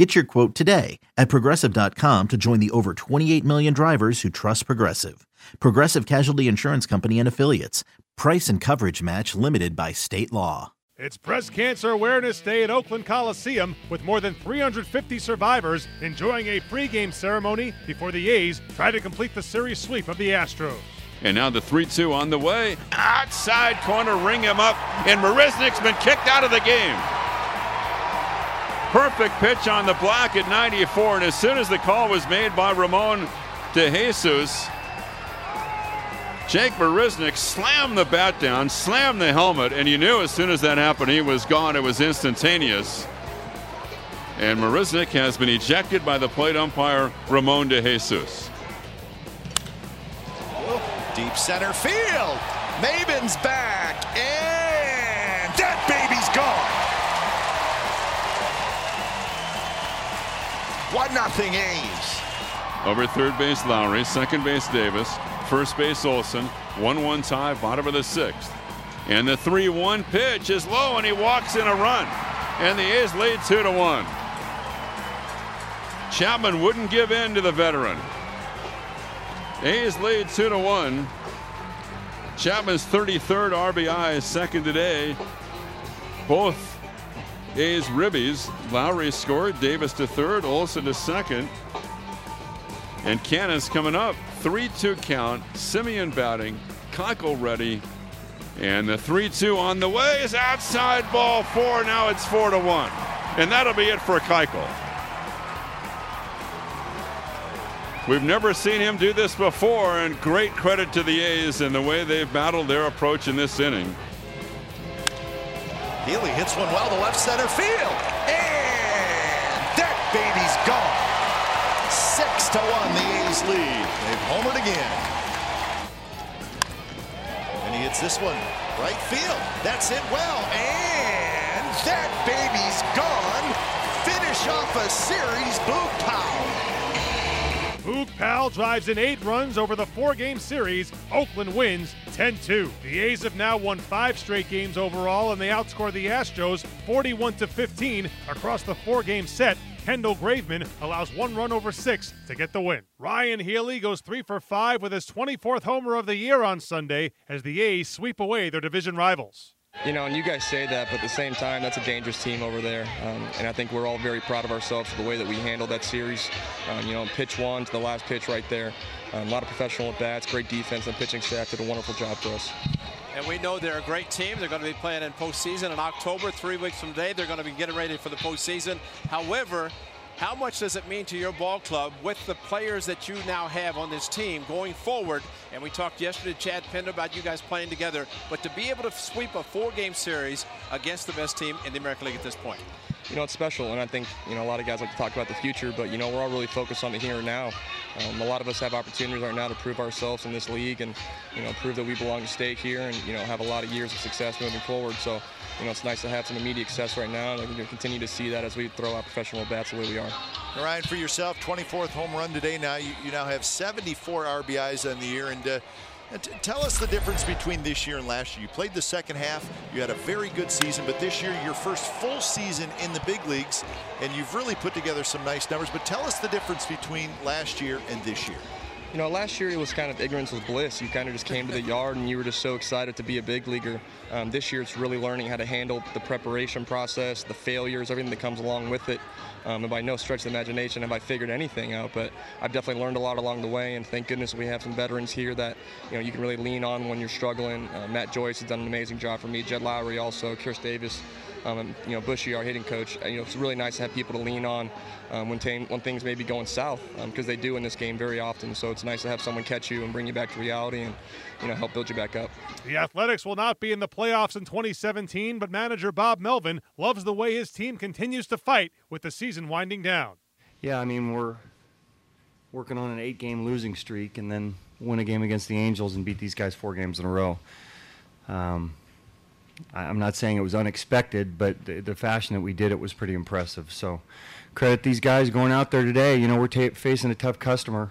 Get your quote today at progressive.com to join the over 28 million drivers who trust Progressive. Progressive Casualty Insurance Company and Affiliates. Price and coverage match limited by state law. It's Breast Cancer Awareness Day at Oakland Coliseum with more than 350 survivors enjoying a pregame ceremony before the A's try to complete the series sweep of the Astros. And now the 3 2 on the way. Outside corner, ring him up. And Marisnick's been kicked out of the game. Perfect pitch on the block at 94. And as soon as the call was made by Ramon De Jesus, Jake Marisnick slammed the bat down, slammed the helmet, and you knew as soon as that happened he was gone. It was instantaneous. And Marisnick has been ejected by the plate umpire Ramon De Jesus. Deep center field. Maven's back, nothing A's. Over third base Lowrie, second base Davis, first base Olson, 1-1 tie, bottom of the sixth. And the 3-1 pitch is low, and he walks in a run. And the A's lead 2 to 1. Chapman wouldn't give in to the veteran. A's lead 2 to 1. Chapman's 33rd RBI, is second today. Both A's ribbies. Lowrie scored, Davis to third, Olson to second. And Cannon's coming up. 3 2 count. Semien batting. Keuchel ready. And the 3 2 on the way is outside ball four. Now it's 4 to 1. And that'll be it for Keuchel. We've never seen him do this before, and great credit to the A's and the way they've battled their approach in this inning. Healy hits one well to left center field. And that baby's gone. Six to one, the A's lead. They've homered again. And he hits this one right field. That's it well. And that baby's gone. Finish off a series, Powell. Boog Powell drives in eight runs over the four-game series. Oakland wins 10-2. The A's have now won five straight games overall, and they outscore the Astros 41 15 across the four-game set. Kendall Graveman allows one run over six to get the win. Ryan Healy goes three for five with his 24th homer of the year on Sunday as the A's sweep away their division rivals. You know, and you guys say that, but at the same time, that's a dangerous team over there. Um, and I think we're all very proud of ourselves for the way that we handled that series. Um, you know, pitch one to the last pitch right there. Um, a lot of professional at bats, great defense, and pitching staff did a wonderful job for us. And we know they're a great team. They're going to be playing in postseason in October, three weeks from today. They're going to be getting ready for the postseason. However, how much does it mean to your ball club with the players that you now have on this team going forward? And we talked yesterday to Chad Pinder about you guys playing together, but to be able to sweep a four-game series against the best team in the American League at this point. You know, it's special, and I think, you know, a lot of guys like to talk about the future, but, you know, we're all really focused on the here and now. Um, a lot of us have opportunities right now to prove ourselves in this league and, you know, prove that we belong to stay here and, you know, have a lot of years of success moving forward. So, you know, it's nice to have some immediate success right now, and continue to see that as we throw out professional bats the way we are. Ryan, for yourself, 24th home run today. Now you, you now have 74 RBIs on the year, and uh, tell us the difference between this year and last year. You played the second half. You had a very good season, but this year, your first full season in the big leagues, and you've really put together some nice numbers. But tell us the difference between last year and this year. You know, last year it was kind of ignorance was bliss. You kind of just came to the yard and you were just so excited to be a big leaguer. Um, this year it's really learning how to handle the preparation process, the failures, everything that comes along with it. Um, and by no stretch of the imagination have I figured anything out, but I've definitely learned a lot along the way. And thank goodness we have some veterans here that you know you can really lean on when you're struggling. Uh, Matt Joyce has done an amazing job for me. Jed Lowrie also, Khris Davis. Um, and, you know, Bushy, our hitting coach. You know, it's really nice to have people to lean on um, when, t- when things may be going south, because um, they do in this game very often. So it's nice to have someone catch you and bring you back to reality and, you know, help build you back up. The Athletics will not be in the playoffs in 2017, but manager Bob Melvin loves the way his team continues to fight with the season winding down. Yeah, I mean, we're working on an eight-game losing streak, and then win a game against the Angels and beat these guys four games in a row. Um, I, I'm not saying it was unexpected, but the, the fashion that we did it was pretty impressive. So, credit these guys going out there today. You know, we're facing a tough customer,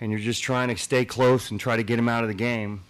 and you're just trying to stay close and try to get him out of the game.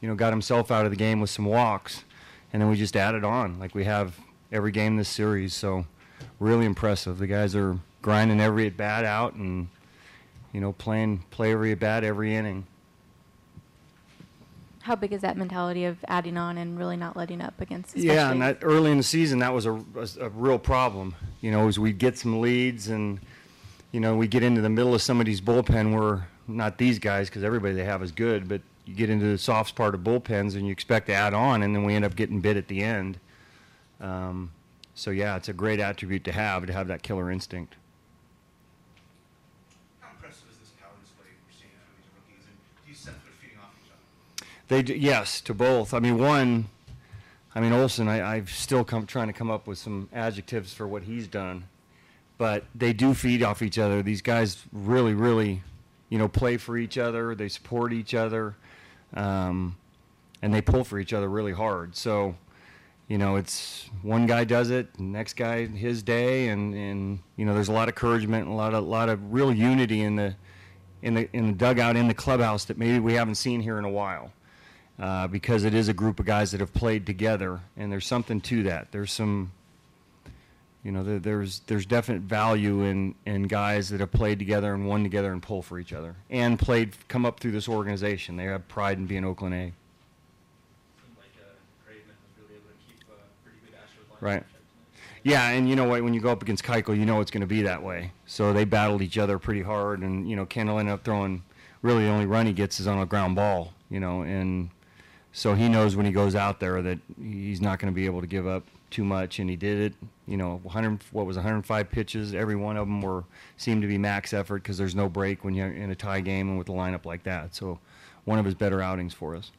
You know, got himself out of the game with some walks, and then we just added on like we have every game this series. So, really impressive. The guys are grinding every at bat out and you know playing play every at bat every inning. How big is that mentality of adding on and really not letting up against? Yeah, and especially- that early in the season that was a, was a real problem. You know, as we get some leads and you know we get into the middle of somebody's bullpen where not these guys because everybody they have is good, but you get into the soft part of bullpens and you expect to add on, and then we end up getting bit at the end. Um, so yeah, it's a great attribute to have to have that killer instinct. How impressive is this power display we're seeing from these rookies, and do you sense they're feeding off each other? They do, yes to both. I mean, one, I mean Olson. I, I've still come trying to come up with some adjectives for what he's done, but they do feed off each other. These guys really, really, you know, play for each other. They support each other, um, and they pull for each other really hard. So, you know, it's one guy does it, next guy his day, and and you know, there's a lot of encouragement, and a lot of a lot of real unity in the in the in the dugout in the clubhouse that maybe we haven't seen here in a while uh, because it is a group of guys that have played together, and there's something to that. There's some, you know, there, there's there's definite value in in guys that have played together and won together and pull for each other, and played come up through this organization. They have pride in being Oakland A. Like uh, really keep a pretty good Astros lineup Right. in check tonight. Yeah, and you know what? When you go up against Keuchel, you know it's going to be that way. So they battled each other pretty hard, and you know Kendall ended up throwing. Really, the only run he gets is on a ground ball. You know, and so he knows when he goes out there that he's not going to be able to give up too much, and he did it. You know, 100 what was 105 pitches. Every one of them were seemed to be max effort because there's no break when you're in a tie game and with a lineup like that. So, one of his better outings for us.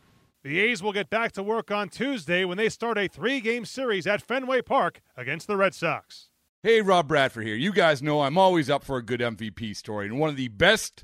The A's will get back to work on Tuesday when they start a three game series at Fenway Park against the Red Sox. Hey, Rob Bradford here. You guys know I'm always up for a good MVP story, and one of the best